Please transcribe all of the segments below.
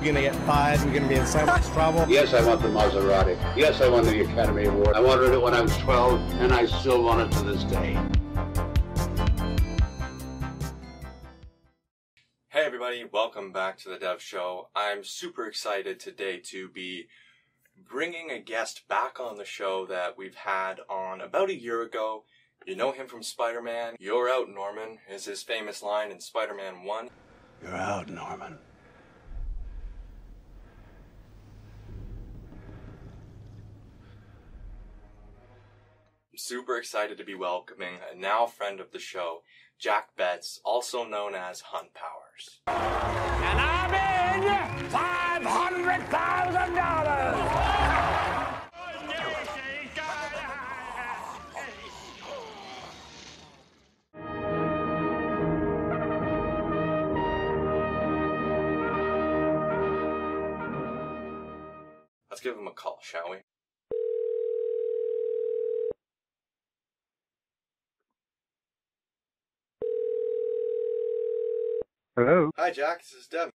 We're gonna get fired. We're gonna be in so much trouble. Yes, I want the Maserati. Yes, I won the Academy Award. I wanted it when I was 12, and I still want it to this day. Hey everybody, welcome back to the Dev Show. I'm super excited today to be bringing a guest back on the show that we've had on about a year ago. You know him from Spider-Man. You're out, Norman, is his famous line in Spider-Man 1. You're out, Norman. Super excited to be welcoming a now friend of the show, Jack Betts, also known as Hunt Powers. And I'm in five hundred thousand dollars. Let's give him a call, shall we? Hello. Hi, Jack. This is Devin.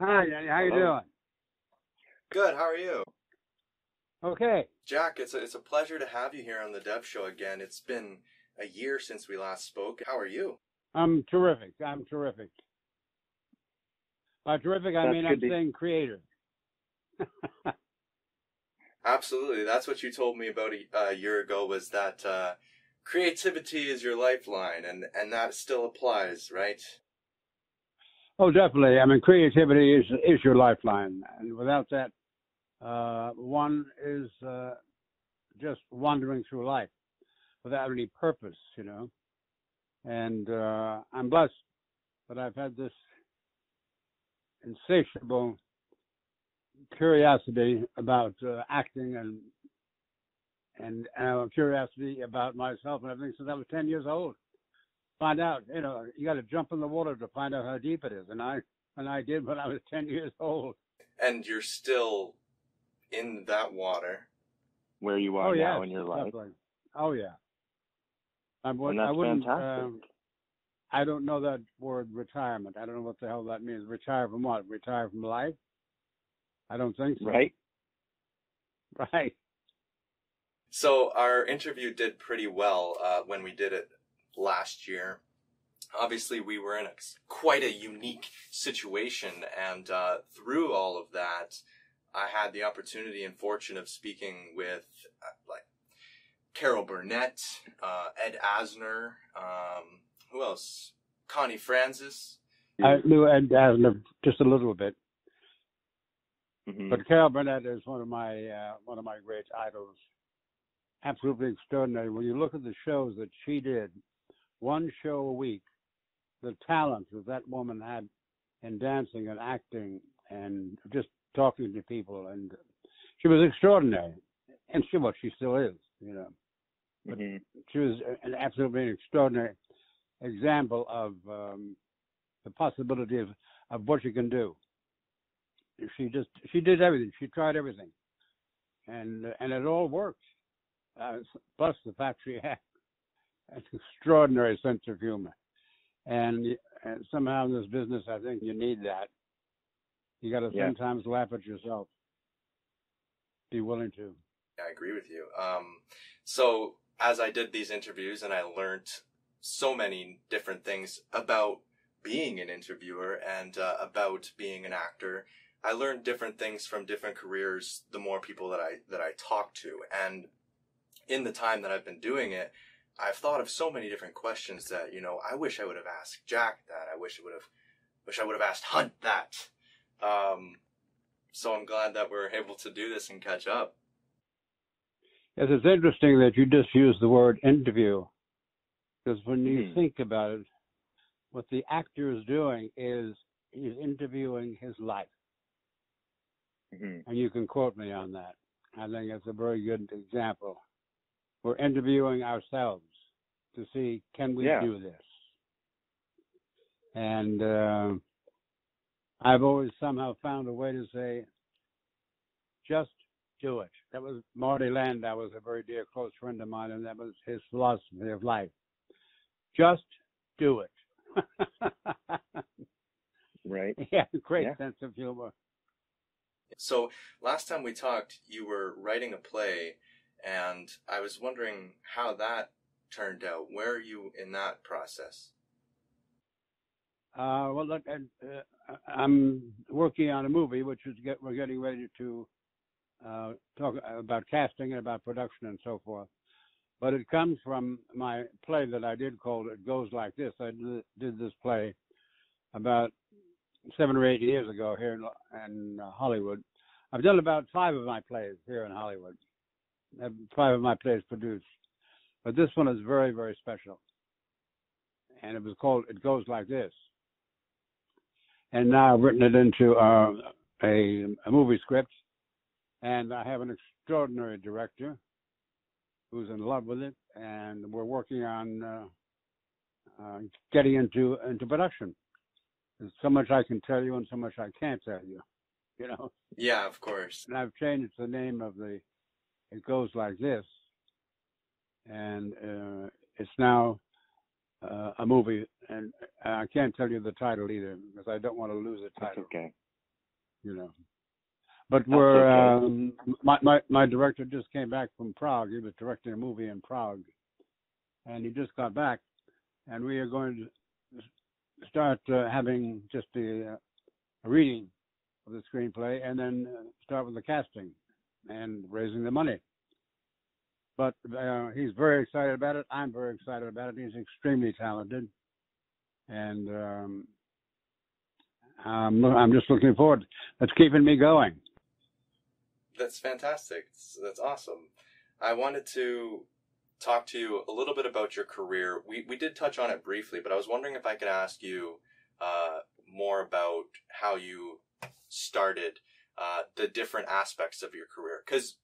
Hi, how you Hello. doing? Good. How are you? Okay. Jack, it's a, it's a pleasure to have you here on the Dev Show again. It's been a year since we last spoke. How are you? I'm terrific. I'm terrific. By terrific, I That's mean I'm to- saying creative. Absolutely. That's what you told me about a, a year ago was that uh, creativity is your lifeline, and, and that still applies, right? oh, definitely. I mean, creativity is is your lifeline, and without that, uh, one is uh, just wandering through life without any purpose, you know. And uh, I'm blessed that I've had this insatiable curiosity about uh, acting and and uh, curiosity about myself and everything since I was ten years old. Find out, you know, you got to jump in the water to find out how deep it is, and I and I did when I was ten years old. And you're still in that water. where you are oh yeah, now in your life. Oh yeah. I, would, And that's I wouldn't. fantastic. Um, I don't know that word retirement. I don't know what the hell that means. Retire from what? Retire from life? I don't think so. Right? Right. So our interview did pretty well uh, when we did it last year. Obviously, we were in a, quite a unique situation, and uh, through all of that, I had the opportunity and fortune of speaking with uh, like Carol Burnett, uh, Ed Asner, um, who else? Connie Francis. I knew Ed Asner just a little bit, Mhm. but Carol Burnett is one of my uh, one of my great idols. Absolutely extraordinary. When you look at the shows that she did, one show a week, the talent that that woman had in dancing and acting and just talking to people, and she was extraordinary. And she, well, she still is, you know. Mhm. she was an absolutely extraordinary example of um, the possibility of, of what you can do. She just she did everything. She tried everything, and and it all worked. Uh, plus the fact she had an extraordinary sense of humor, and, and somehow in this business, I think you need that. You got to Yeah. sometimes laugh at yourself. Be willing to. I agree with you. Um, so as I did these interviews and I learned so many different things about being an interviewer and uh, about being an actor, I learned different things from different careers. The more people that I that I talked to, and in the time that I've been doing it, I've thought of so many different questions that you know I wish I would have asked Jack that. I wish I would have, wish I would have asked Hunt that. Um, so I'm glad that we're able to do this and catch up. Yes, it's interesting that you just used the word interview, because when you Mhm. think about it, what the actor is doing is he's interviewing his life, Mhm. and you can quote me on that. I think it's a very good example. We're interviewing ourselves to see can we Yeah. do this, and uh, I've always somehow found a way to say, just do it. That was Marty Landau was a very dear close friend of mine, and that was his philosophy of life. Just do it. Right. Yeah, great Yeah. sense of humor. So last time we talked, you were writing a play, and I was wondering how that turned out. Where are you in that process? Uh, well, look, uh, I'm working on a movie, which is get, we're getting ready to uh, talk about casting and about production and so forth. But it comes from my play that I did called "It Goes Like This." I did, this play about seven or eight years ago here in, in uh, Hollywood. I've done about five of my plays here in Hollywood. Five of my plays produced, but this one is very, very special. And it was called "It Goes Like This." and now I've written it into uh, a, a movie script, and I have an extraordinary director who's in love with it, and we're working on uh, uh, getting into into production. There's so much I can tell you, and so much I can't tell you. You know, Yeah, of course. and I've changed the name of the. It goes like this, and uh, it's now uh, a movie, and I can't tell you the title either because I don't want to lose the title. That's okay. You know, but we're okay. um, my my my director just came back from Prague. He was directing a movie in Prague, and he just got back, and we are going to start uh, having just a, uh, a reading of the screenplay, and then uh, start with the casting and raising the money. But uh, he's very excited about it. I'm very excited about it. He's extremely talented, and um, I'm, I'm just looking forward. That's keeping me going. That's fantastic. That's, awesome. I wanted to talk to you a little bit about your career. We we did touch on it briefly, but I was wondering if I could ask you uh, more about how you started uh, the different aspects of your career, because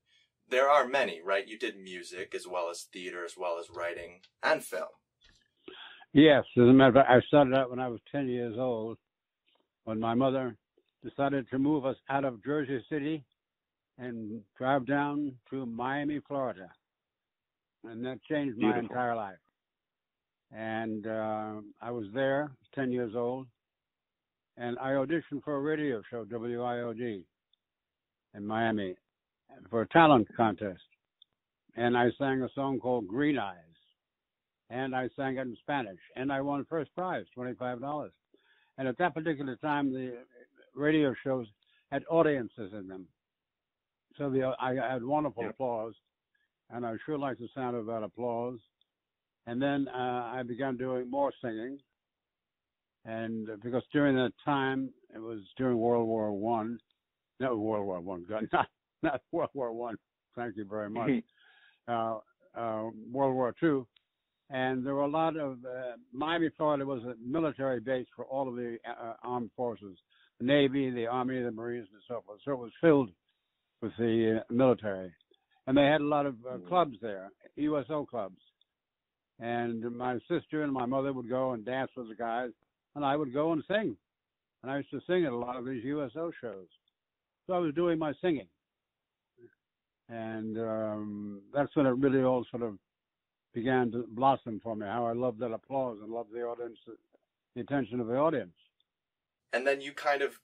there are many, right? You did music as well as theater, as well as writing and film. Yes, as a matter of fact, I started out when I was 10 years old, when my mother decided to move us out of Jersey City and drive down to Miami, Florida. And that changed my Beautiful. entire life. And uh, I was there, 10 years old, and I auditioned for a radio show, WIOD, in Miami, for a talent contest. And I sang a song called Green Eyes and I sang it in Spanish, and I won first prize, twenty-five dollars. And at that particular time, the radio shows had audiences in them, so the I had wonderful applause, and I sure liked the sound of that applause. And then uh, I began doing more singing, and because during that time it was during World War One, not World War One, God, not not World War One. Thank you very much. uh, uh, World War Two, and there were a lot of uh, Miami, Florida was a military base for all of the uh, armed forces, the Navy, the Army, the Marines, and so forth. So it was filled with the uh, military, and they had a lot of uh, Mm. clubs there, USO clubs. And my sister and my mother would go and dance with the guys, and I would go and sing. And I used to sing at a lot of these USO shows. So I was doing my singing and um, that's when it really all sort of began to blossom for me. How I loved that applause and loved the audience, the attention of the audience. And then you kind of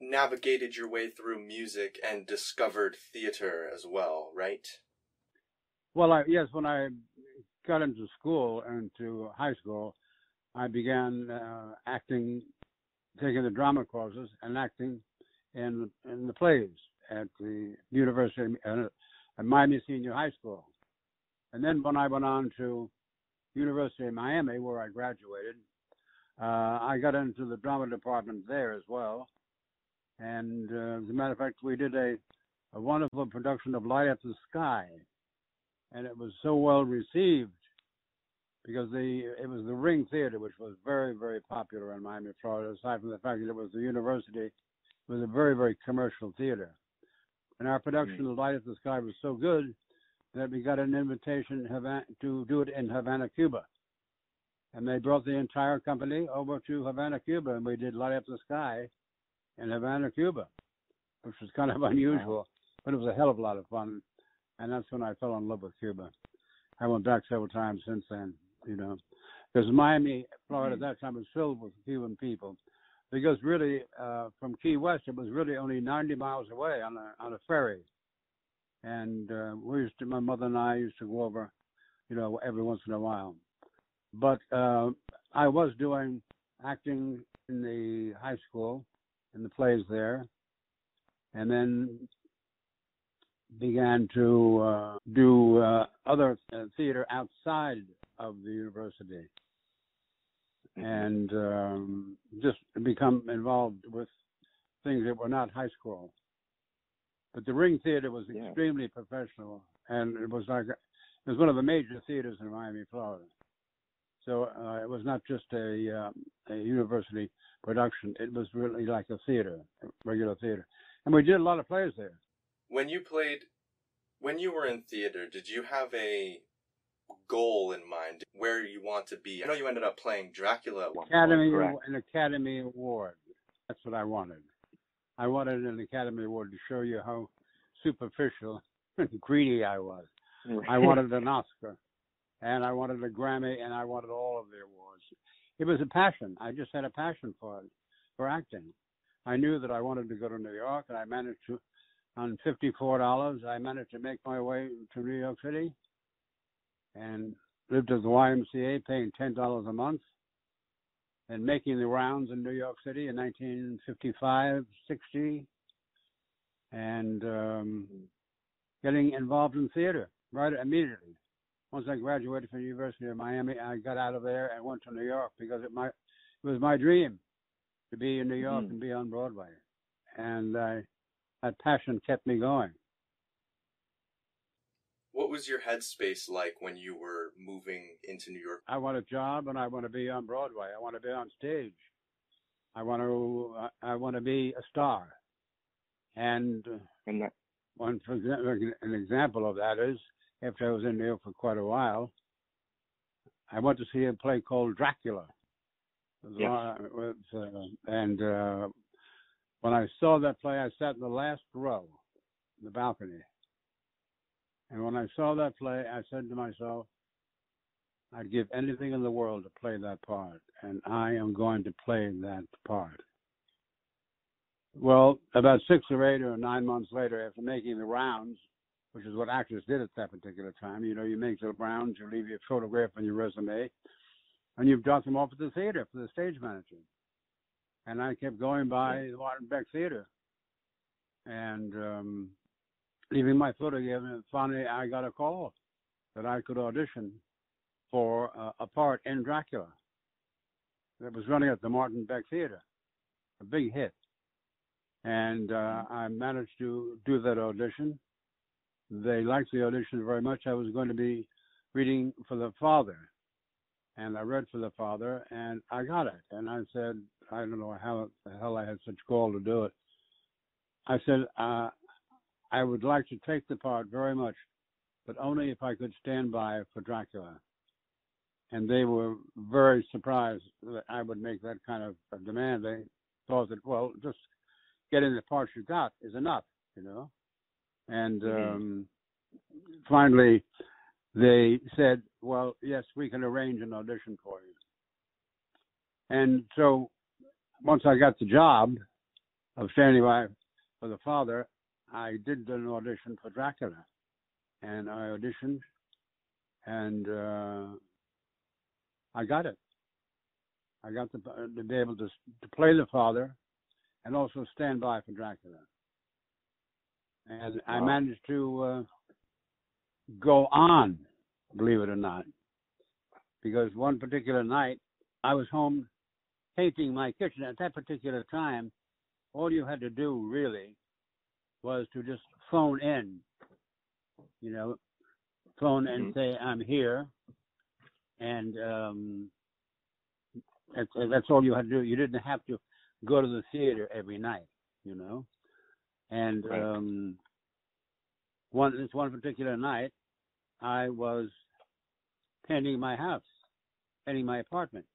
navigated your way through music and discovered theater as well, right? Well, I, yes, when I got into school and to high school, I began uh, acting, taking the drama courses and acting in in the plays at the University uh, at Miami Senior High School. And then when I went on to University of Miami, where I graduated, uh, I got into the drama department there as well. And uh, as a matter of fact, we did a, a wonderful production of Light Up the Sky, and it was so well received because the it was the Ring Theater, which was very very popular in Miami, Florida. Aside from the fact that it was the university, it was a very very commercial theater. And our production of Light Up the Sky was so good that we got an invitation to Havana, to do it in Havana, Cuba. And they brought the entire company over to Havana, Cuba, and we did Light Up the Sky in Havana, Cuba, which was kind of unusual, but it was a hell of a lot of fun. And that's when I fell in love with Cuba. I went back several times since then, you know, because Miami, Florida, at that time was filled with Cuban people. Because really uh, from Key West it was really only 90 miles away on a on a ferry, and uh, we used to my mother and I used to go over, you know, every once in a while. But uh, I was doing acting in the high school, in the plays there, and then began to uh, do uh, other uh, theater outside of the university and um, just become involved with things that were not high school. But the Ring Theater was Yeah. extremely professional, and it was like it was one of the major theaters in Miami, Florida. So uh, it was not just a, um, a university production; it was really like a theater, a regular theater, and we did a lot of plays there. When you played, when you were in theater, did you have a goal in mind where you want to be? I know you ended up playing Dracula at one Academy, correct. an Academy Award. That's what I wanted. I wanted an Academy Award to show you how superficial and greedy I was. I wanted an Oscar, and I wanted a Grammy, and I wanted all of the awards. It was a passion. I just had a passion for it, for acting. I knew that I wanted to go to New York, and I managed to, on fifty-four dollars, I managed to make my way to New York City, and lived at the YMCA, paying ten dollars a month, and making the rounds in New York City in 1955, 60, and um, getting involved in theater right immediately. Once I graduated from the University of Miami, I got out of there and went to New York because it, my, it was my dream to be in New York Mhm. and be on Broadway. And I, that passion kept me going. What was your headspace like when you were moving into New York? I want a job and I want to be on Broadway. I want to be on stage. I want to I want to be a star. And uh, And that, one for exa- an example of that is after I was in New York for quite a while, I went to see a play called Dracula. Yes. uh, with, uh, and uh, when I saw that play, I sat in the last row, in the balcony. And when I saw that play, I said to myself, I'd give anything in the world to play that part, and I am going to play that part. Well, about six or eight or nine months later, after making the rounds, which is what actors did at that particular time, you know, you make the rounds, you leave your photograph on your resume, and you drop them off at the theater for the stage manager. And I kept going by the Martin Beck Theater and um, leaving my photograph, and finally I got a call that I could audition for uh, a part in Dracula that was running at the Martin Beck Theater, a big hit. And uh, I managed to do that audition. They liked the audition very much. I was going to be reading for the father, and I read for the father, and I got it. And I said, I don't know how the hell I had such gall to do it. I said, uh, I would like to take the part very much, but only if I could stand by for Dracula and they were very surprised that I would make that kind of a demand. They thought that, well, just getting the parts you got is enough, you know. And Mhm. um, finally, they said, well, yes, we can arrange an audition for you. And so once I got the job of standing by for the father, I did an audition for Dracula. And I auditioned, and uh, I got it. I got to, to be able to to play the father, and also stand by for Dracula. And I managed to uh, go on, believe it or not, because one particular night I was home painting my kitchen. At that particular time, all you had to do really was to just phone in, you know, phone and Mhm. say I'm here, and um, that's that's all you had to do. You didn't have to go to the theater every night, you know. And Right. um, one this one particular night, I was painting my house, painting my apartment,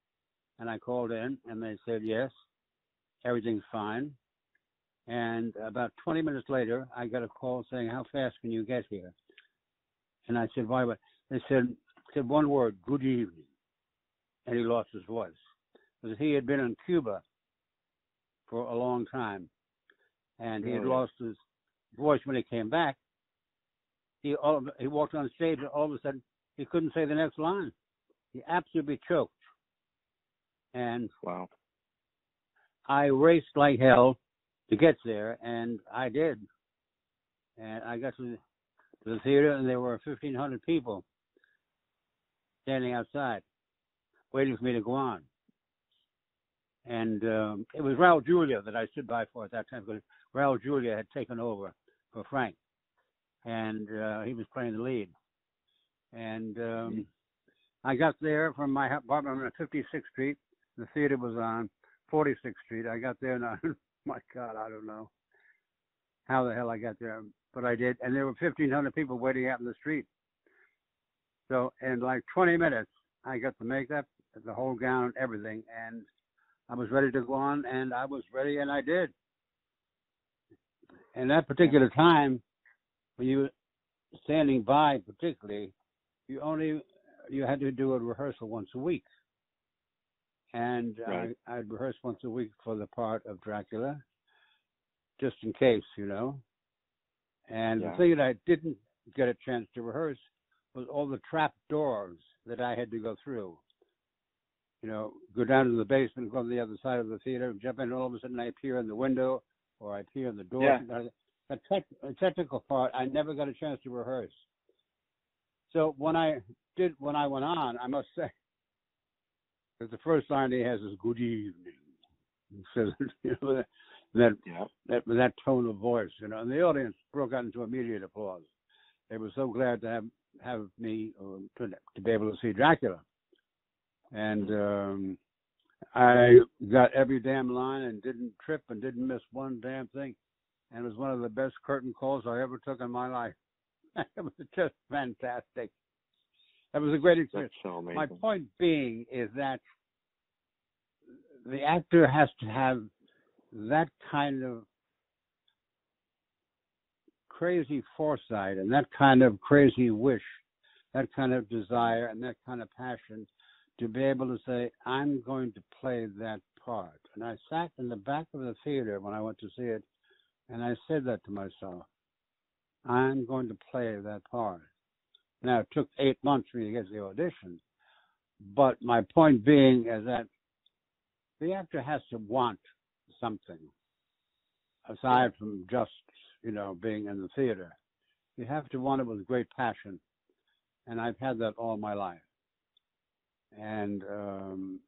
and I called in, and they said yes, everything's fine. And about 20 minutes later, I got a call saying, "How fast can you get here?" And I said, "Why?" They said said one word, "Good evening," and he lost his voice because he had been in Cuba for a long time, and he had oh, Really? lost his voice when he came back. He all he walked on stage, and all of a sudden he couldn't say the next line. He absolutely choked, and Wow. I raced like hell to get there, and I did. And I got to the, theater, and there were 1,500 people standing outside, waiting for me to go on. And um, it was Raul Julia that I stood by for at that time because Raul Julia had taken over for Frank, and uh, he was playing the lead. And um, I got there from my apartment on 56th Street. The theater was on 46th Street. I got there, and I, my God, I don't know how the hell I got there, but I did. And there were 1,500 people waiting out in the street. So in like 20 minutes, I got the makeup, the whole gown, everything, and I was ready to go on, and I was ready, and I did. And that particular time, when you were standing by, particularly, you only you had to do a rehearsal once a week, and Right. I I'd rehearse once a week for the part of Dracula, just in case, you know. And Yeah. the thing that I didn't get a chance to rehearse was all the trap doors that I had to go through. You know, go down to the basement, go to the other side of the theater, jump in, and all of a sudden I appear in the window or I appear in the door. Yeah. The the technical part, I never got a chance to rehearse. So when I did, when I went on, I must say that the first line he has is "Good evening." He says, you know, that that Yeah. that that tone of voice, you know, and the audience broke out into immediate applause. They were so glad to have have me uh, to, to be able to see Dracula, and um, I got every damn line and didn't trip and didn't miss one damn thing, and it was one of the best curtain calls I ever took in my life. it was just fantastic. That was a great experience. So. My point being is that the actor has to have that kind of crazy foresight and that kind of crazy wish, that kind of desire and that kind of passion to be able to say, I'm going to play that part. And I sat in the back of the theater when I went to see it, and I said that to myself. I'm going to play that part. Now, it took eight months for me to get the audition, but my point being is that the actor has to want something aside from just, you know, being in the theater. You have to want it with great passion, and I've had that all my life. And um,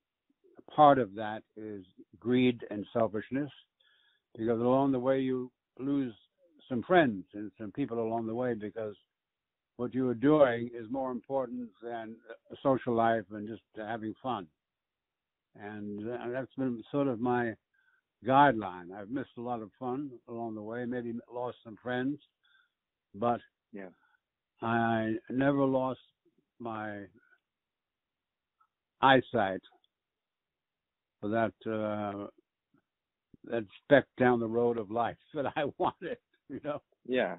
part of that is greed and selfishness, because along the way you lose some friends and some people along the way because what you are doing is more important than social life and just having fun. And uh, that's been sort of my guideline. I've missed a lot of fun along the way, maybe lost some friends, but Yeah. I never lost my eyesight for that uh, that speck down the road of life that I wanted. You know Yeah.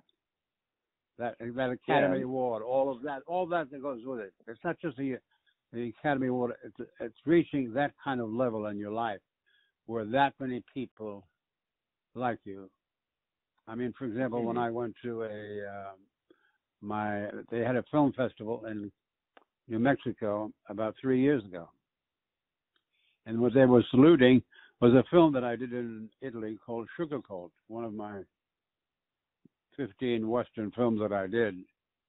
That that Academy Yeah. Award, all of that, all that that goes with it. It's not just the the Academy Award. It's it's reaching that kind of level in your life where that many people like you. I mean, for example, when Mhm. I went to a um, my they had a film festival in New Mexico about three years ago, and what they were saluting was a film that I did in Italy called Sugar Colt, one of my 15 Western films that I did.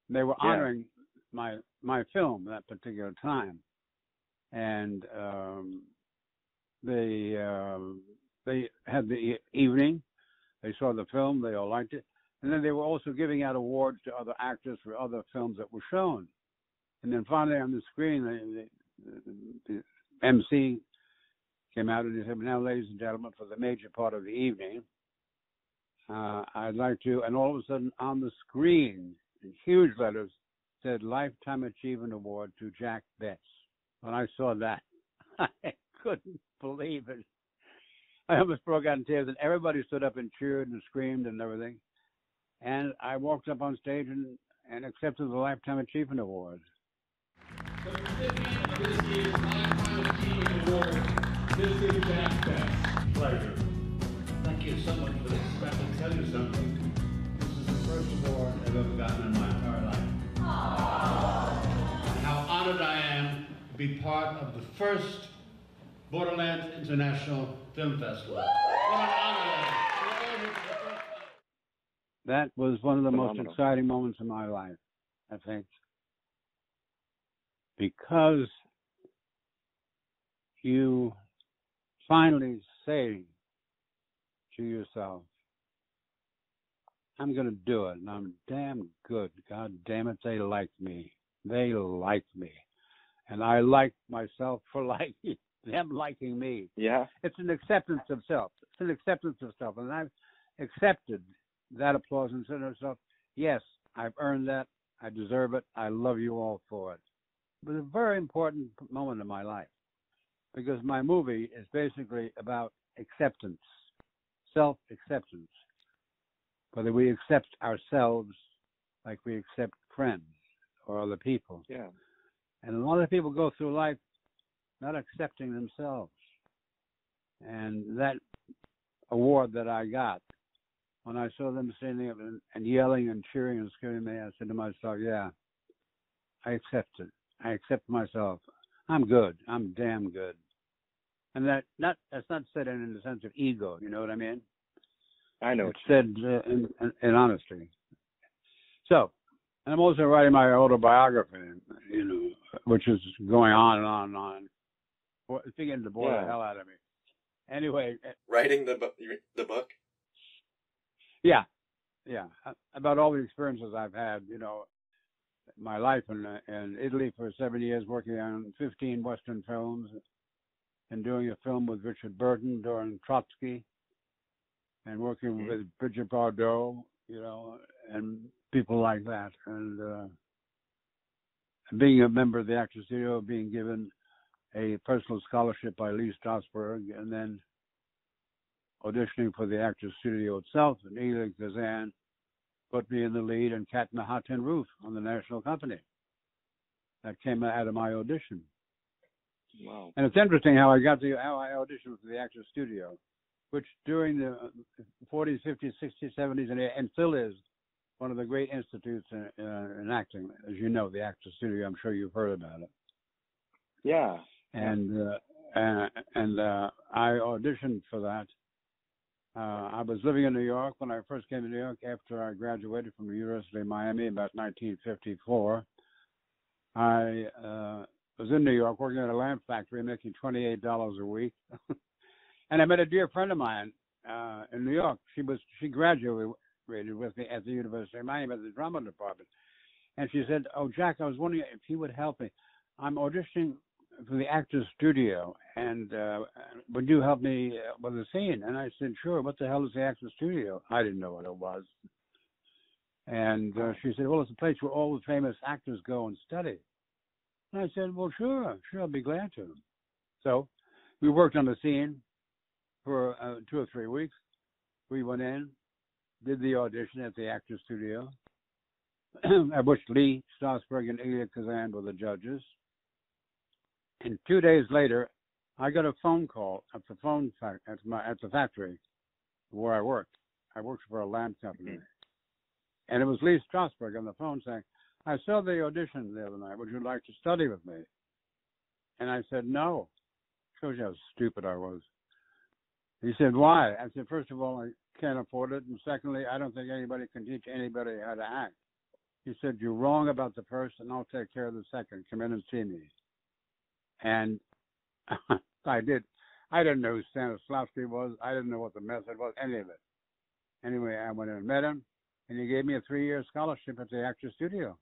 They were Yeah. honoring my my film that particular time, and um, they um, they had the evening. They saw the film. They all liked it, and then they were also giving out awards to other actors for other films that were shown. And then finally on the screen, the, the, the MC came out and he said, "Now, ladies and gentlemen, for the major part of the evening." Uh, I'd like to, and all of a sudden on the screen, in huge letters, said Lifetime Achievement Award to Jack Betts. When I saw that, I couldn't believe it. I almost broke out in tears, and everybody stood up and cheered and screamed and everything. And I walked up on stage and, and accepted the Lifetime Achievement Award. This is Jack Betts. Pleasure you so much for this. Tell you something. This is the first award I've ever gotten in my entire life. And how honored I am to be part of the first Borderlands International Film Festival. What an honor! That was one of the Phenomenal. most exciting moments in my life, I think. Because you finally say to yourself, I'm going to do it, and I'm damn good. God damn it, they like me. They like me. And I like myself for liking them liking me. Yeah. It's an acceptance of self. It's an acceptance of self. And I've accepted that applause and said to myself, yes, I've earned that. I deserve it. I love you all for it. It was a very important moment in my life because my movie is basically about acceptance, self acceptance. Whether we accept ourselves like we accept friends or other people. Yeah. And a lot of people go through life not accepting themselves. And that award that I got, when I saw them standing up and, and yelling and cheering and screaming at me, I said to myself, yeah, I accept it. I accept myself. I'm good. I'm damn good. And that not that's not said in the sense of ego. You know what I mean? I know. It's said uh, in, in, in honesty. So, and I'm also writing my autobiography, you know, which is going on and on and on. It's beginning to bore Yeah. the hell out of me. Anyway, uh, Writing the bu- the book. yeah, yeah, uh, about all the experiences I've had, you know, my life in uh, in Italy for seven years, working on 15 Western films, and doing a film with Richard Burton during Trotsky, and working Mhm. with Bridget Bardot, you know, and people like that, and uh, being a member of the Actors Studio, being given a personal scholarship by Lee Strasberg, and then auditioning for the Actors Studio itself, and Elia Kazan put me in the lead and Cat in the Roof on the National Company. That came out of my audition. Wow. And it's interesting how I got the how I auditioned for the Actors Studio, which during the 40s, 50s, 60s, 70s, and, and still is one of the great institutes in, uh, in acting. As you know, the Actors Studio. I'm sure you've heard about it. Yeah. And uh, and, and uh, I auditioned for that. Uh, I was living in New York when I first came to New York after I graduated from the University of Miami about 1954. I was in New York working at a lamp factory making $28 a week. and I met a dear friend of mine uh, in New York. She was she graduated with me at the University of Miami at the drama department. And she said, "Oh, Jack, I was wondering if you would help me. I'm auditioning for the Actors Studio, and uh, would you help me uh, with a scene?" And I said, "Sure. What the hell is the Actors Studio?" I didn't know what it was. And uh, she said, "Well, it's a place where all the famous actors go and study." And I said, "Well, sure, sure, I'll be glad to." So we worked on the scene for uh, two or three weeks. We went in, did the audition at the Actors Studio, at which Lee Strasberg and Elia Kazan were the judges. And two days later, I got a phone call at the phone fac- at my at the factory where I worked. I worked for a lamp company, and it was Lee Strasberg on the phone saying, "I saw the audition the other night. Would you like to study with me?" And I said, "No." Shows you how stupid I was. He said, "Why?" I said, first of all, I can't afford it, and secondly, I don't think anybody can teach anybody how to act." He said, "You're wrong about the first, and I'll take care of the second. Come in and see me." And I did. I didn't know who Stanislavski was. I didn't know what the method was, any of it. Anyway, I went and met him, and he gave me a three-year scholarship at the Actors Studio.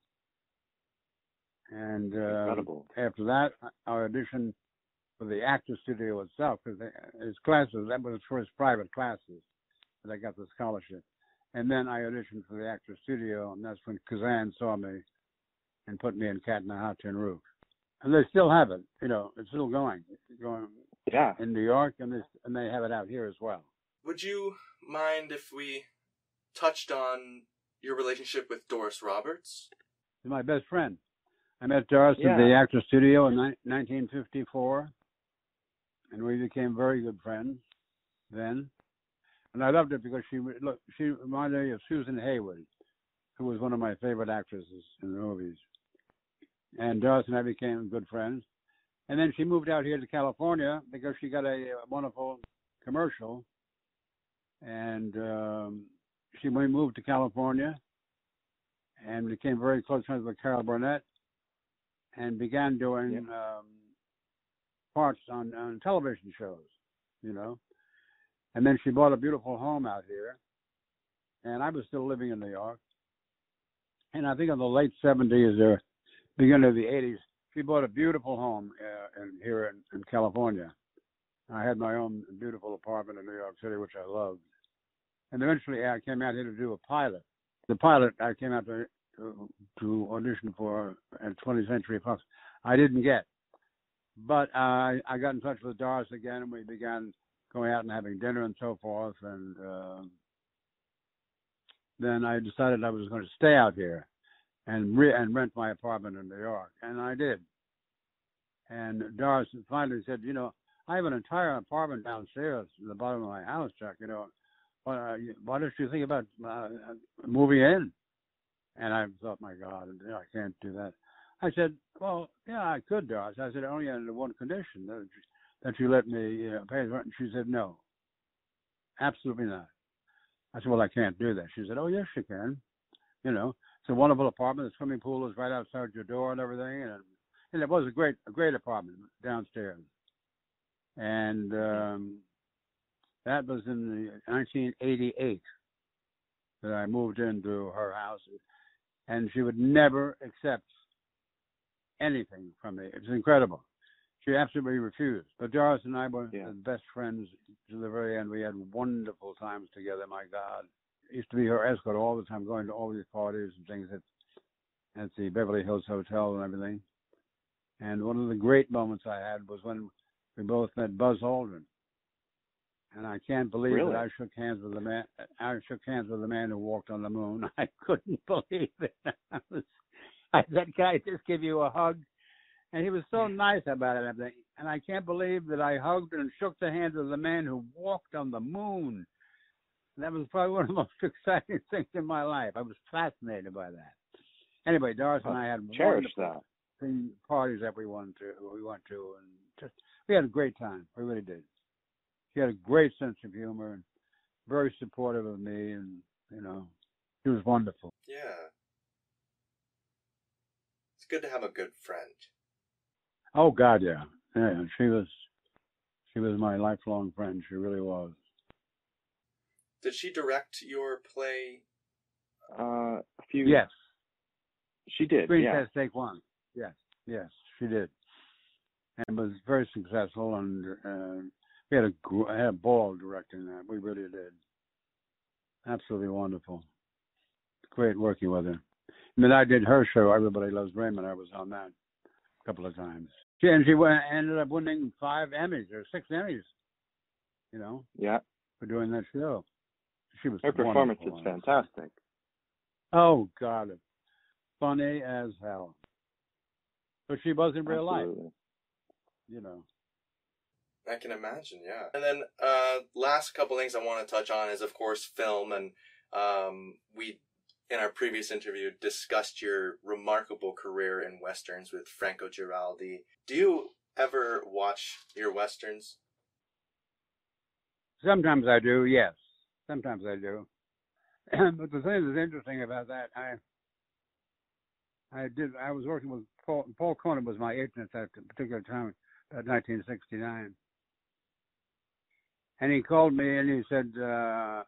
And uh, Incredible. after that, I auditioned for the Actors Studio itself because his classes that was for his private classes that I got the scholarship. And then I auditioned for the Actors Studio, and that's when Kazan saw me and put me in Cat in the Hot Tin Roof. And they still have it. You know, it's still going. It's going Yeah. in New York, and they and they have it out here as well. Would you mind if we touched on your relationship with Doris Roberts? She's my best friend. I met Doris Yeah. at the Actors Studio in ni- 1954, and we became very good friends then. And I loved it because she look she reminded me of Susan Hayward, who was one of my favorite actresses in the movies. and Doris and I became good friends. And then she moved out here to California because she got a, a wonderful commercial, and um, she moved to California and became very close friends with Carol Burnett, and began doing Yeah. um, parts on, on television shows, you know. And then she bought a beautiful home out here, and I was still living in New York. And I think in the late '70s or beginning of the '80s, she bought a beautiful home uh, in, here in, in California. I had my own beautiful apartment in New York City, which I loved. And eventually, I came out here to do a pilot. The pilot I came out to to, audition for at 20th Century Fox, I didn't get. But uh, I got in touch with Doris again, and we began going out and having dinner and so forth. And uh, then I decided I was going to stay out here and re- and rent my apartment in New York, and I did. And Doris finally said, you know, I have an entire apartment downstairs in the bottom of my house, Chuck. You know, why, uh, why don't you think about uh, moving in? And I thought, my God, I can't do that. I said, well, yeah, I could, Doris. I said, only under one condition that you, that you let me you know, pay the rent. And she said, no, absolutely not. I said, well, I can't do that. She said, oh, yes, you can. You know, it's a wonderful apartment. The swimming pool is right outside your door and everything, and and it was a great a great apartment downstairs. And um, that was in 1988 that I moved into her house, and she would never accept anything from me. It was incredible. She absolutely refused. But Doris and I were Yeah. the best friends to the very end. We had wonderful times together. My God, used to be her escort all the time, going to all these parties and things at at the Beverly Hills Hotel and everything. And one of the great moments I had was when we both met Buzz Aldrin. And I can't believe Really? that I shook hands with the man. I shook hands with the man who walked on the moon. I couldn't believe it. I was, I said, "Can I just give you a hug?" And he was so nice about it. and everything. And I can't believe that I hugged and shook the hands of the man who walked on the moon. That was probably one of the most exciting things in my life. I was fascinated by that. Anyway, Doris and I had Cherish wonderful that. parties that we went to. We went to, and just we had a great time. We really did. She had a great sense of humor and very supportive of me, and you know, she was wonderful. Yeah. It's good to have a good friend. Oh God, yeah, yeah. She was, she was my lifelong friend. She really was. Did she direct your play? Uh, a few. Yes, She did. Green yeah. Test Take One. Yes, yes, she did, and was very successful. And uh, we had a gr- had a ball directing that. We really did. Absolutely wonderful. Great working with her. And then I did her show, Everybody Loves Raymond. I was on that a couple of times. She and she went, ended up winning five Emmys or six Emmys. You know, Yeah. for doing that show. She was Her performance is fantastic. Oh God, funny as hell. But she was in real life, you know. I can imagine, yeah. And then uh, last couple things I want to touch on is, of course, film. And um, we, in our previous interview, discussed your remarkable career in westerns with Franco Giraldi. Do you ever watch your westerns? Sometimes I do, yes. Sometimes I do. but the thing that's interesting about that, I, I did. I was working with Paul. Paul Conan was my agent at that particular time, about 1969. And he called me and he said, uh,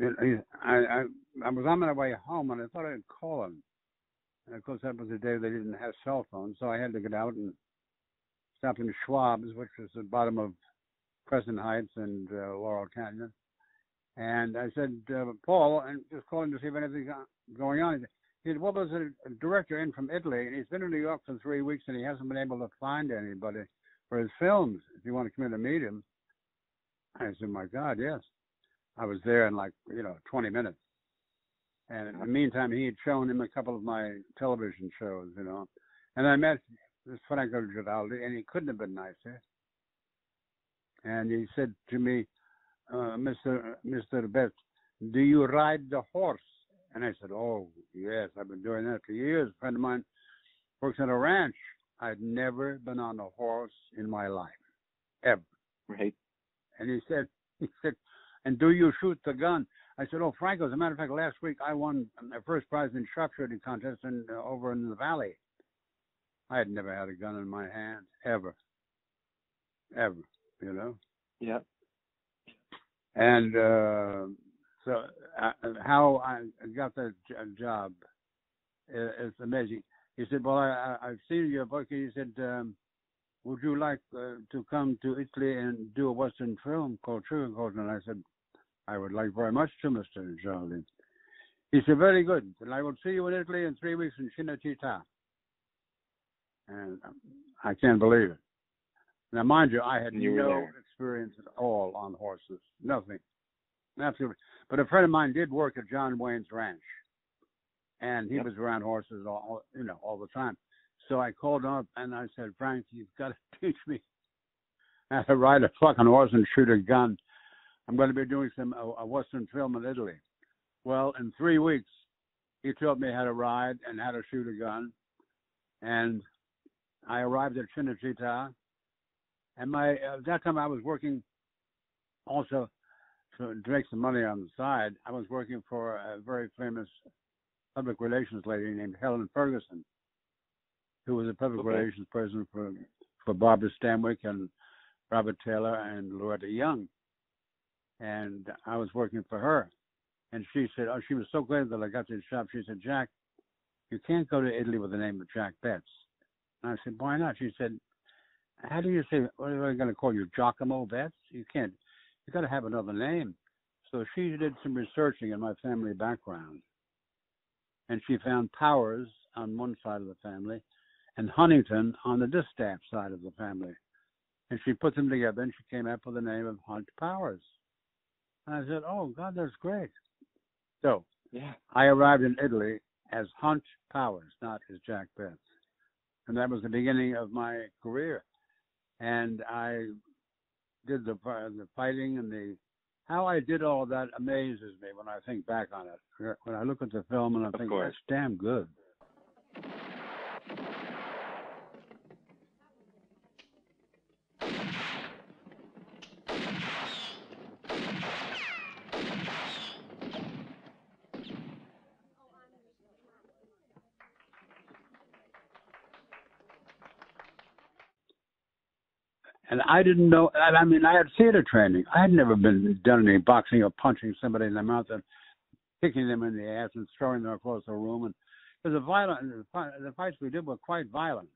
uh, I, I, I was on my way home and I thought I'd call him. And of course, that was the day they didn't have cell phones, so I had to get out and stop in Schwab's, which was the bottom of Crescent Heights and uh, Laurel Canyon. And I said, uh, Paul, and just calling to see if anything's going on. He said, well, there's a director in from Italy, and he's been in New York for three weeks, and he hasn't been able to find anybody for his films. If you want to come in and meet him, I said, my God, yes. I was there in like, you know, 20 minutes. And in the meantime, he had shown him a couple of my television shows, you know. And I met this Franco Giraldi, and he couldn't have been nicer. And he said to me, uh, Mr. Mr. Best, do you ride the horse? And I said, Oh, yes, I've been doing that for years. A friend of mine works at a ranch. I'd never been on a horse in my life, ever. Right. And he said, he said, and do you shoot the gun? I said, oh, Franco, as a matter of fact, last week I won my first prize in sharpshooting contest in, uh, over in the valley. I had never had a gun in my hand, ever. Ever, you know? Yeah. And uh, so uh, how I got that j- job is, is amazing. He said, well, I, I've seen your book. He said, um, would you like uh, to come to Italy and do a Western film called Sugar Colt? And I said, I would like very much to, Mr. Jolin. He said, very good. And I will see you in Italy in three weeks in Cinecittà. And um, I can't believe it. Now, mind you, I had you no experience at all on horses. Nothing. Absolutely. But a friend of mine did work at John Wayne's ranch. And he was around horses all you know, all the time. So I called up and I said, Frank, you've got to teach me how to ride a fucking horse and shoot a gun. I'm going to be doing some a, a Western film in Italy. Well, in three weeks, he taught me how to ride and how to shoot a gun. And I arrived at Cinecittà. And my uh, at that time I was working also to, to make some money on the side. I was working for a very famous public relations lady named Helen Ferguson, who was a public Okay. relations person for for Barbara Stanwyck and Robert Taylor and Loretta Young. And I was working for her. And she said, Oh, she was so glad that I got this job. She said, Jack, you can't go to Italy with the name of Jack Betts. And I said, Why not? She said, How do you say what are they gonna call you? Giacomo Betts? You can't you gotta have another name. So she did some researching in my family background. And she found Powers on one side of the family and Huntington on the distaff side of the family. And she put them together and she came up with the name of Hunt Powers. And I said, Oh God, that's great. So Yeah. I arrived in Italy as Hunt Powers, not as Jack Betts. And that was the beginning of my career. And I did the the fighting and the how I did all that amazes me when I think back on it. When I look at the film and I Of think course. that's damn good. And I didn't know. I mean, I had theater training. I had never been done any boxing or punching somebody in the mouth and kicking them in the ass and throwing them across the room. And was a violent. The fights we did were quite violent.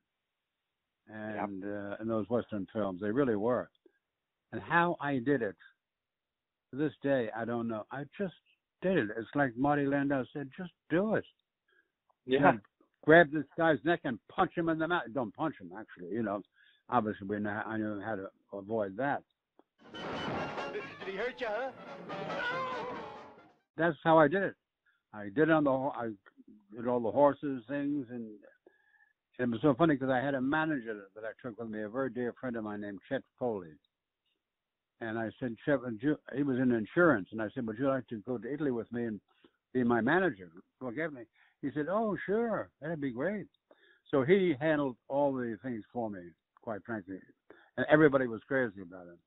And uh, in those Western films, they really were. And how I did it, to this day, I don't know. I just did it. It's like Marty Landau said, just do it. You Yeah. know, grab this guy's neck and punch him in the mouth. Don't punch him, actually. You know, obviously we know I knew how to avoid that. Did he hurt you, huh? That's how I did it. I did it on the I did all the horses things and it was so funny because I had a manager that I took with me, a very dear friend of mine named Chet Foley. And I said, Chet, you, he was in insurance, and I said, would you like to go to Italy with me and be my manager? Forgive me. He said, oh, sure, that'd be great. So he handled all the things for me, quite frankly, and everybody was crazy about it.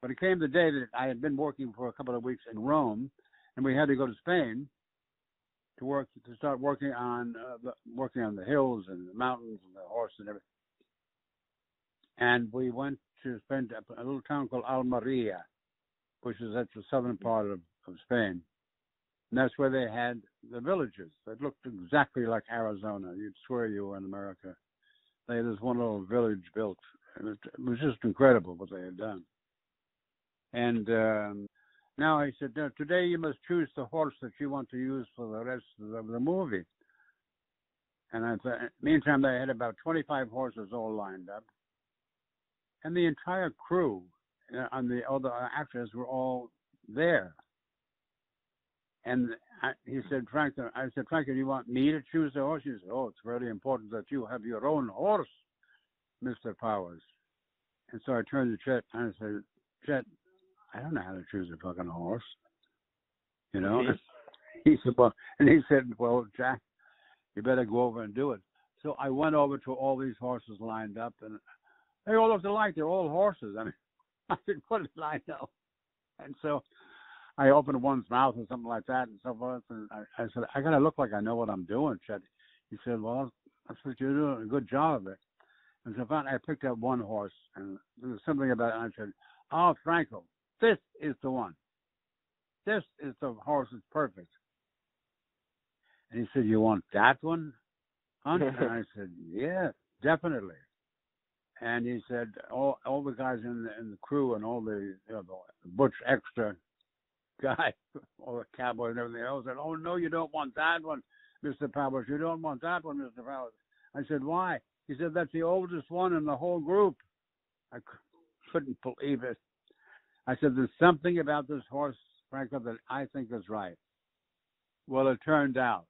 But it came the day that I had been working for a couple of weeks in Rome, and we had to go to Spain to work to start working on uh, the, working on the hills and the mountains and the horse and everything. And we went to spend a, a little town called Almeria, which is at the southern part of, of Spain. And that's where they had the villages that looked exactly like Arizona. You'd swear you were in America. They had this one little village built. It was, it was just incredible what they had done. And um, now he said, "Now, today you must choose the horse that you want to use for the rest of the, movie. And I thought, meantime, they had about 25 horses all lined up. And the entire crew uh, and the other actors were all there. And I, he said, Frank, I said, Frank, do you want me to choose the horse? He said, Oh, it's very important that you have your own horse, Mr. Powers. And so I turned to Chet and I said, Chet, I don't know how to choose a fucking horse. You know? Mhm. He said, Well, and he said, Well, Jack, you better go over and do it. So I went over to all these horses lined up, and they all looked alike. They're all horses. I mean, I said, what did I know? And so I opened one's mouth or something like that and so forth. And I, I said, I got to look like I know what I'm doing, Chet. He said, well, that's what you're doing. A good job of it. And so finally I picked up one horse, and there was something about it. And I said, oh, Franco, this is the one. This is the horse that's perfect. And he said, you want that one? And I said, yeah, definitely. And he said, all all the guys in the, in the crew and all the, you know, the butch extra guy, all the cowboy and everything else said, oh no, you don't want that one, Mr. Powers. You don't want that one, Mr. Powers. I said, why? He said, that's the oldest one in the whole group. I couldn't believe it. I said, there's something about this horse, Franco, that I think is right. Well, it turned out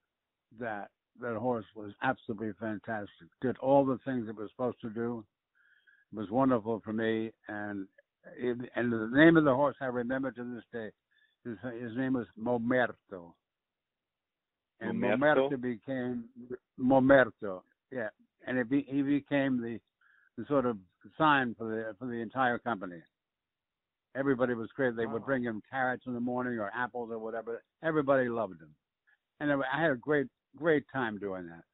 that that horse was absolutely fantastic. Did all the things it was supposed to do. It was wonderful for me, and it, and the name of the horse I remember to this day. His, his name was Momerto, and Momerto? Momerto became Momerto. Yeah, and it be, he became the the sort of sign for the for the entire company. Everybody was crazy. They would bring him carrots in the morning or apples or whatever. Everybody loved him, and I had a great great time doing that.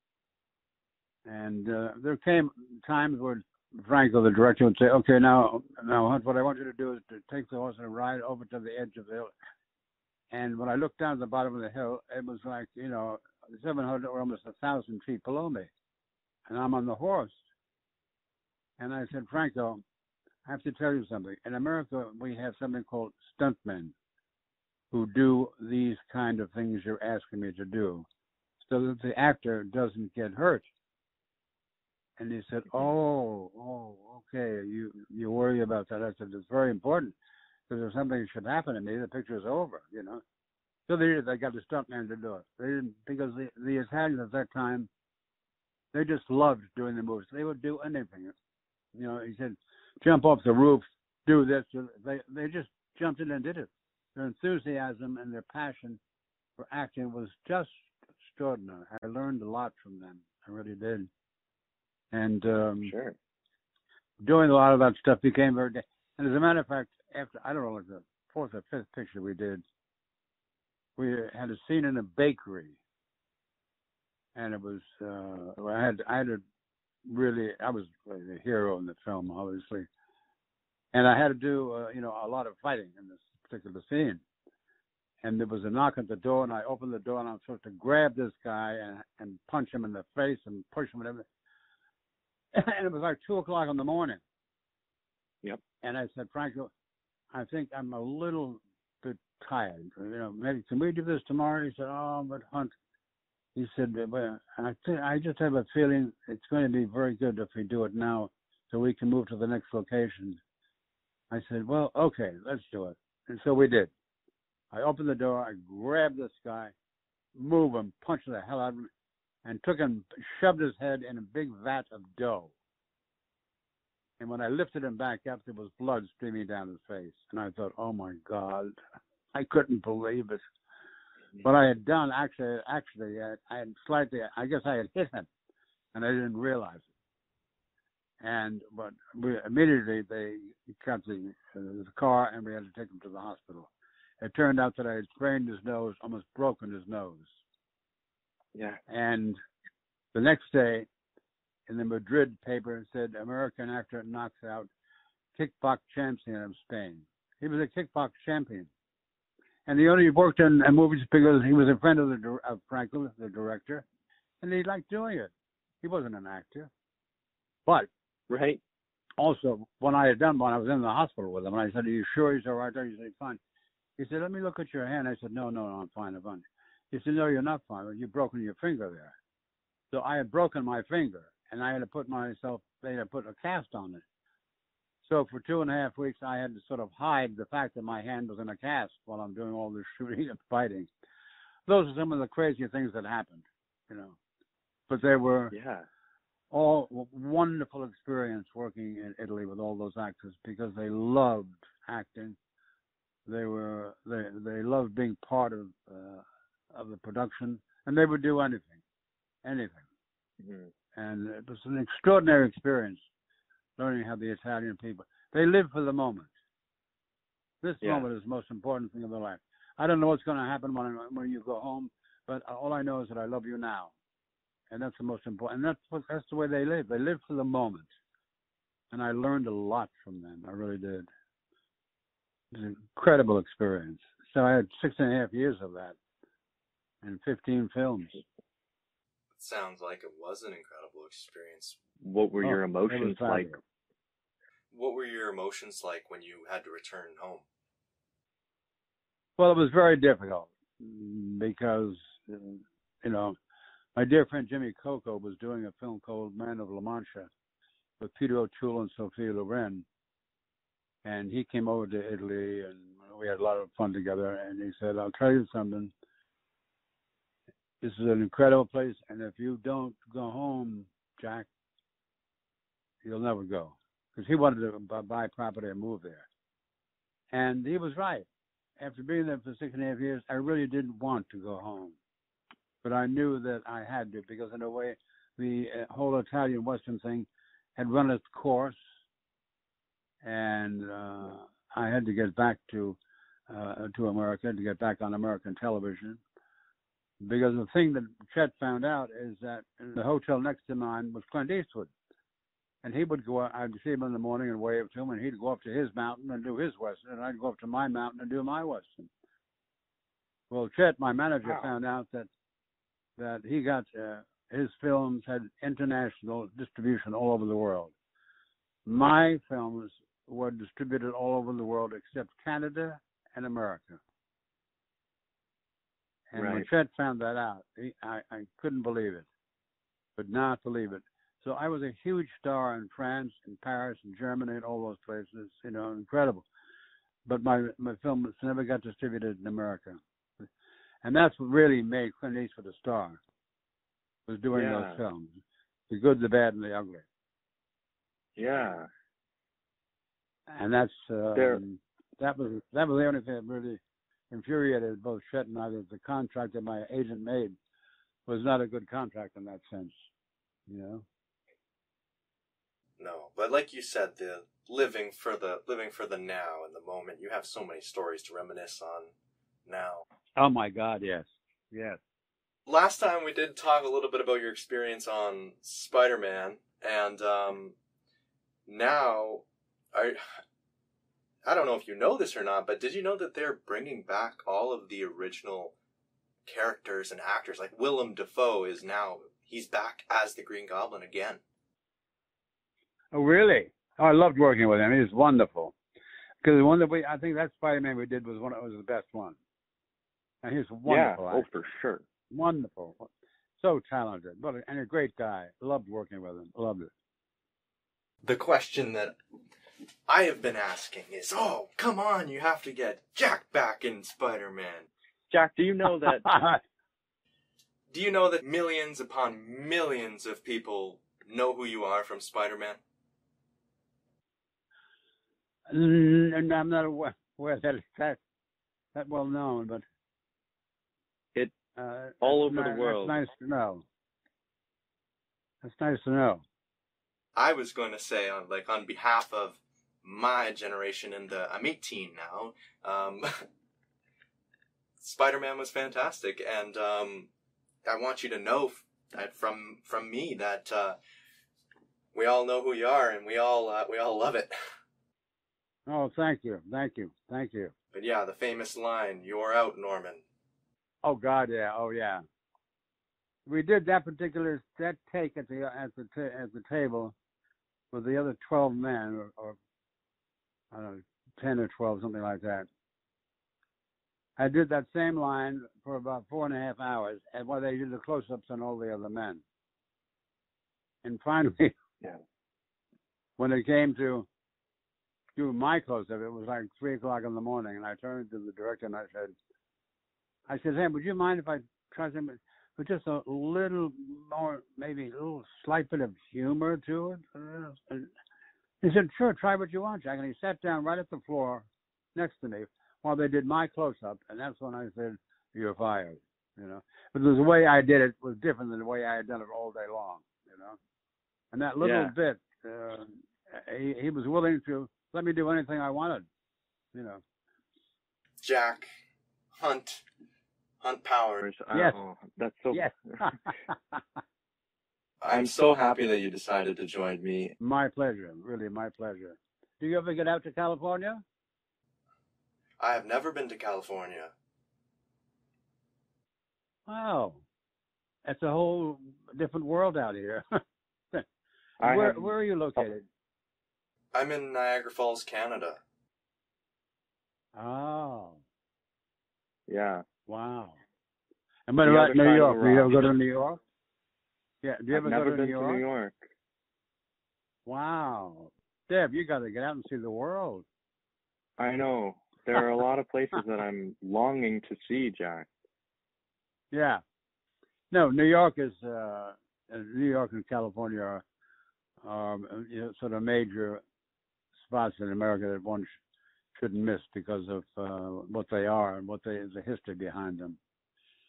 And uh, there came times where Franco, the director, would say, "Okay, now, now, Hunt, what I want you to do is to take the horse and ride over to the edge of the hill." And when I looked down at the bottom of the hill, it was like you know, 700 or almost a thousand feet below me, and I'm on the horse. And I said, Franco, I have to tell you something. In America, we have something called stuntmen who do these kind of things you're asking me to do so that the actor doesn't get hurt. And he said, "Oh, oh, okay. You you worry about that." I said, "It's very important because if something should happen to me, the picture's over." You know. So they they got the stuntman to do it. They didn't because the the Italians at that time, they just loved doing the moves. They would do anything. You know, he said, "Jump off the roof, do this." They they just jumped in and did it. Their enthusiasm and their passion for acting was just extraordinary. I learned a lot from them. I really did. And um, Sure. doing a lot of that stuff became very. And as a matter of fact, after I don't know like the fourth or fifth picture we did, we had a scene in a bakery, and it was uh, I had I had to really I was the hero in the film, obviously, and I had to do uh, you know a lot of fighting in this particular scene. And there was a knock at the door, and I opened the door, and I'm supposed to grab this guy and and punch him in the face and push him and everything. And it was like two o'clock in the morning. Yep. And I said, Franco, I think I'm a little bit tired. You know, maybe can we do this tomorrow? He said, Oh, but Hunt. He said, well, I I just have a feeling it's going to be very good if we do it now, so we can move to the next location. I said, Well, okay, let's do it. And so we did. I opened the door, I grabbed this guy, move him, punched the hell out of him, and took him, shoved his head in a big vat of dough. And when I lifted him back up, there was blood streaming down his face. And I thought, oh my God, I couldn't believe it. What I had done, actually, actually, I, I had slightly, I guess I had hit him, and I didn't realize it. And but we, immediately they got the, uh, the car, and we had to take him to the hospital. It turned out that I had sprained his nose, almost broken his nose. Yeah. And the next day, in the Madrid paper, said American actor knocks out kickbox champion of Spain. He was a kickbox champion, and he only worked in, movies because he was a friend of the of Franco, the director, and he liked doing it. He wasn't an actor, but Right. also when I had done one, I was in the hospital with him, and I said, "Are you sure?" he's all right "Right there." He said, "Fine." He said, "Let me look at your hand." I said, "No, no, no, I'm fine, I'm fine." He said, "No, you're not fine. You've broken your finger there." So I had broken my finger, and I had to put myself. They had to put a cast on it. So for two and a half weeks, I had to sort of hide the fact that my hand was in a cast while I'm doing all this shooting and fighting. Those are some of the crazy things that happened, you know. But they were Yeah. all wonderful experience working in Italy with all those actors because they loved acting. They were they they loved being part of uh, of the production, and they would do anything, anything. Mhm. And it was an extraordinary experience learning how the Italian people they live for the moment. This Yeah. moment is the most important thing in their life. I don't know what's going to happen when when you go home, but all I know is that I love you now, and that's the most important. And that's what that's the way they live. They live for the moment, and I learned a lot from them. I really did. It was an incredible experience. So I had six and a half years of that, and 15 films. It sounds like it was an incredible experience. What were Oh, your emotions like? What were your emotions like when you had to return home? Well, it was very difficult mm, because, you know, my dear friend Jimmy Coco was doing a film called Man of La Mancha with Peter O'Toole and Sophia Loren. And he came over to Italy and we had a lot of fun together. And he said, I'll tell you something. This is an incredible place. And if you don't go home, Jack, you'll never go. Because he wanted to buy property and move there. And he was right after being there for six and a half years, I really didn't want to go home. But I knew that I had to because, in a way, the uh, whole Italian Western thing had run its course, and uh, I had to get back to uh, to America to get back on American television. Because the thing that Chet found out is that the hotel next to mine was Clint Eastwood. And he would go out, I'd see him in the morning and wave to him, and he'd go up to his mountain and do his Western, and I'd go up to my mountain and do my Western. Well, Chet, my manager, Wow. found out that that he got uh, his films had international distribution all over the world. My films were distributed all over the world except Canada and America. And when Right. Chet found that out, he, I, I couldn't believe it, could not believe it. So I was a huge star in France, in Paris, in Germany, and all those places. You know, incredible. But my my films never got distributed in America, and that's what really made Clint Eastwood a star. Was doing Yeah. those films, the good, the bad, and the ugly. Yeah. And that's um, There- that was that was the only thing that really infuriated both Chet and I. That the contract that my agent made was not a good contract in that sense. You know. No, but like you said, the living for the living for the now and the moment. You have so many stories to reminisce on now. Oh my God! Yes. Yes. Last time we did talk a little bit about your experience on Spider-Man, and um, now I I don't know if you know this or not, but did you know that they're bringing back all of the original characters and actors? Like Willem Dafoe is now he's back as the Green Goblin again. Oh, really? Oh, I loved working with him. He was wonderful. Because the one that we, I think that Spider-Man we did was one, was the best one. And he was Yeah. wonderful. Oh, for sure. wonderful, so talented, but and a great guy. Loved working with him. Loved it. The question that I have been asking is, oh, come on, you have to get Jack back in Spider-Man. Jack, do you know that? Do you know that millions upon millions of people know who you are from Spider-Man? and I'm not aware, aware that that that well known, but It- uh, all that's over the ni- world. That's nice to know. That's nice to know. I was going to say on like on behalf of my generation and the I'm 18 now. Um, Spider-Man was fantastic, and um, I want you to know that from from me that uh, we all know who you are, and we all uh, we all love it. Oh, thank you, thank you, thank you. But yeah, the famous line, "You're out, Norman." Oh God, yeah, oh yeah. We did that particular that take at the at the at the table with the other twelve men, or, or I don't know, ten or twelve, something like that. I did that same line for about four and a half hours, and while they did the close-ups on all the other men. And finally, Yeah. when it came to do my close-up, it was like three o'clock in the morning, and I turned to the director and I said, I said, hey, would you mind if I try something with just a little more, maybe a little slight bit of humor to it? And he said, sure, try what you want, Jack. And he sat down right at the floor next to me while they did my close-up, and that's when I said, you're fired, you know. But the way I did it was different than the way I had done it all day long, you know. And that little Yeah. bit, uh, he he was willing to let me do anything I wanted, you know. Jack, Hunt, Hunt Powers. Yes. Oh, that's so. Yes. I'm, so happy that you decided to join me. my pleasure, really, my pleasure. Do you ever get out to California? I have never been to California. Wow, that's a whole different world out here. Where have- where are you located? I'm in Niagara Falls, Canada. Oh, Yeah. wow. And what The about New York? Do you ever go to New York? Yeah. Do you I've ever never go to been New York? to New York. Wow, Dev, you got to get out and see the world. I know. There are a lot of places that I'm longing to see, Jack. Yeah. No, New York is uh, uh, New York and California are, are uh, you know, sort of major spots in America that one sh- shouldn't miss because of uh, what they are and what they the history behind them.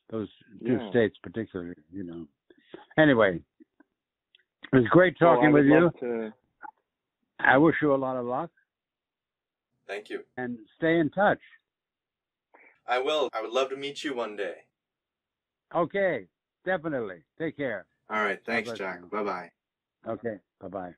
Those two Yeah. states, particularly, you know. Anyway, it was great talking would with you. To, I wish you a lot of luck Thank you. and stay in touch. I will. I would love to meet you one day. Okay, definitely. Take care. All right. Thanks, Jack. Bye bye. Okay, bye bye.